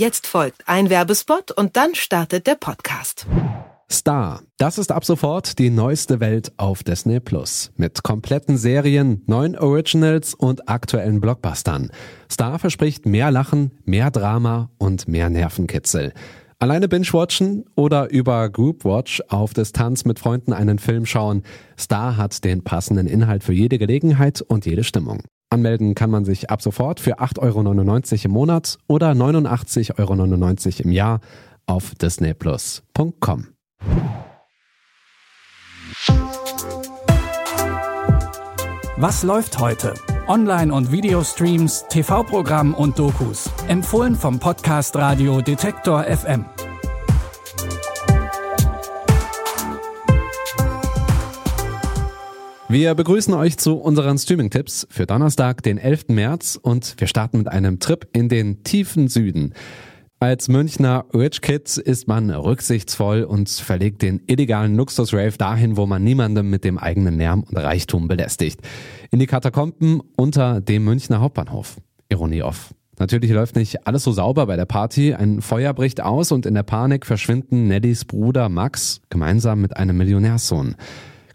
Jetzt folgt ein Werbespot und dann startet der Podcast. Star. Das ist ab sofort die neueste Welt auf Disney Plus. Mit kompletten Serien, neuen Originals und aktuellen Blockbustern. Star verspricht mehr Lachen, mehr Drama und mehr Nervenkitzel. Alleine binge-watchen oder über Group Watch auf Distanz mit Freunden einen Film schauen. Star hat den passenden Inhalt für jede Gelegenheit und jede Stimmung. Anmelden kann man sich ab sofort für 8,99 Euro im Monat oder 89,99 Euro im Jahr auf disneyplus.com. Was läuft heute? Online- und Videostreams, TV-Programm und Dokus. Empfohlen vom Podcast Radio Detektor FM. Wir begrüßen euch zu unseren Streaming-Tipps für Donnerstag, den 11. März und wir starten mit einem Trip in den tiefen Süden. Als Münchner Rich Kids ist man rücksichtsvoll und verlegt den illegalen Luxus-Rave dahin, wo man niemandem mit dem eigenen Lärm und Reichtum belästigt. In die Katakomben unter dem Münchner Hauptbahnhof. Ironie off. Natürlich läuft nicht alles so sauber bei der Party. Ein Feuer bricht aus und in der Panik verschwinden Nellys Bruder Max gemeinsam mit einem Millionärssohn.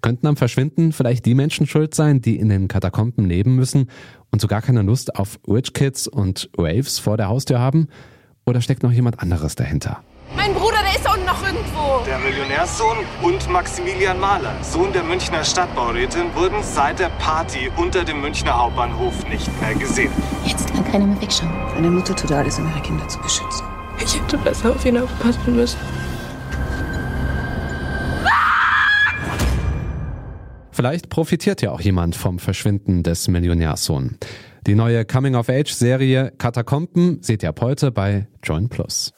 Könnten am Verschwinden vielleicht die Menschen schuld sein, die in den Katakomben leben müssen und so gar keine Lust auf Rich Kids und Waves vor der Haustür haben? Oder steckt noch jemand anderes dahinter? Mein Bruder, der ist unten noch irgendwo. Der Millionärssohn und Maximilian Mahler, Sohn der Münchner Stadtbaurätin, wurden seit der Party unter dem Münchner Hauptbahnhof nicht mehr gesehen. Jetzt kann keiner mehr wegschauen. Eine Mutter tut alles, um ihre Kinder zu beschützen. Ich hätte besser auf ihn aufpassen müssen. Vielleicht profitiert ja auch jemand vom Verschwinden des Millionärssohn. Die neue Coming-of-Age-Serie Katakomben seht ihr ab heute bei Join Plus.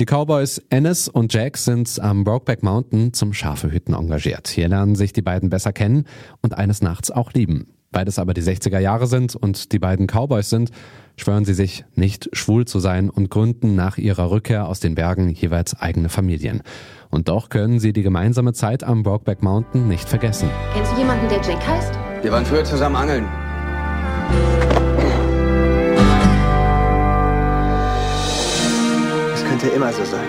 Die Cowboys Ennis und Jack sind am Brokeback Mountain zum Schafehüten engagiert. Hier lernen sich die beiden besser kennen und eines Nachts auch lieben. Beides aber die 60er Jahre sind und die beiden Cowboys sind, schwören sie sich, nicht schwul zu sein und gründen nach ihrer Rückkehr aus den Bergen jeweils eigene Familien. Und doch können sie die gemeinsame Zeit am Brokeback Mountain nicht vergessen. Kennst du jemanden, der Jack heißt? Wir waren früher zusammen angeln. Es könnte immer so sein.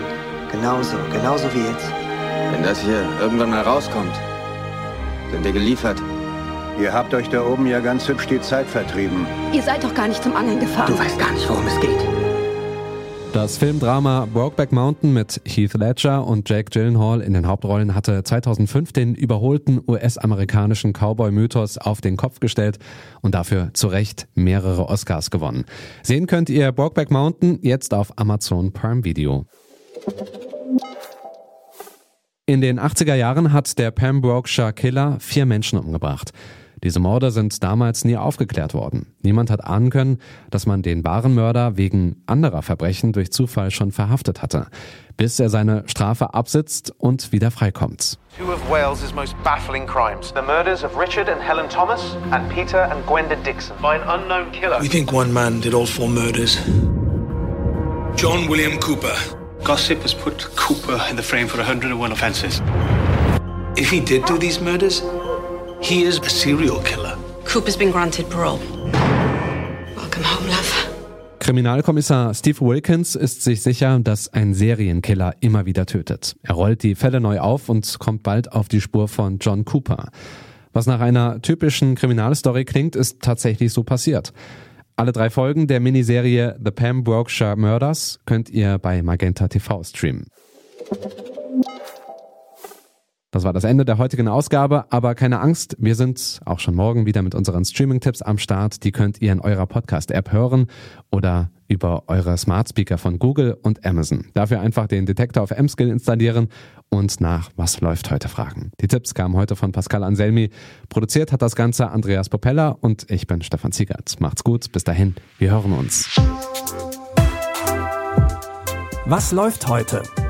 Genauso, genauso wie jetzt. Wenn das hier irgendwann mal rauskommt, sind wir geliefert. Ihr habt euch da oben ja ganz hübsch die Zeit vertrieben. Ihr seid doch gar nicht zum Angeln gefahren. Du weißt gar nicht, worum es geht. Das Filmdrama Brokeback Mountain mit Heath Ledger und Jake Gyllenhaal in den Hauptrollen hatte 2005 den überholten US-amerikanischen Cowboy-Mythos auf den Kopf gestellt und dafür zu Recht mehrere Oscars gewonnen. Sehen könnt ihr Brokeback Mountain jetzt auf Amazon Prime Video. In den 80er Jahren hat der Pembrokeshire Killer vier Menschen umgebracht. Diese Morde sind damals nie aufgeklärt worden. Niemand hat ahnen können, dass man den wahren Mörder wegen anderer Verbrechen durch Zufall schon verhaftet hatte, bis er seine Strafe absitzt und wieder freikommt. Two of Wales's most baffling crimes the murders of Richard and Helen Thomas and Peter and Gwenda Dixon by an unknown killer. We think one man did all four murders John William Cooper. Gossip has put Cooper in the frame for 101 offences. If he did do these murders, he is a serial killer. Cooper's been granted parole. Welcome home, love. Kriminalkommissar Steve Wilkins ist sich sicher, dass ein Serienkiller immer wieder tötet. Er rollt die Fälle neu auf und kommt bald auf die Spur von John Cooper. Was nach einer typischen Kriminalstory klingt, ist tatsächlich so passiert. Alle drei Folgen der Miniserie The Pembrokeshire Murders könnt ihr bei Magenta TV streamen. Das war das Ende der heutigen Ausgabe, aber keine Angst, wir sind auch schon morgen wieder mit unseren Streaming-Tipps am Start. Die könnt ihr in eurer Podcast-App hören oder über eure Smart Speaker von Google und Amazon. Dafür einfach den Detektor auf M-Skill installieren und nach Was läuft heute fragen. Die Tipps kamen heute von Pascal Anselmi. Produziert hat das Ganze Andreas Popella und ich bin Stefan Ziegert. Macht's gut, bis dahin, wir hören uns. Was läuft heute?